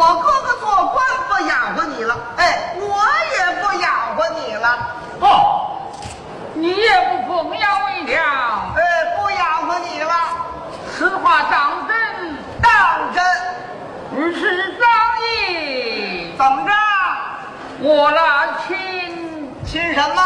我哥哥做官不养活你了，哎，我也不养活你了。哦，你也不供养为娘，哎，不养活你了。此话当真？当真？你是张毅？怎么着？我那亲亲什么？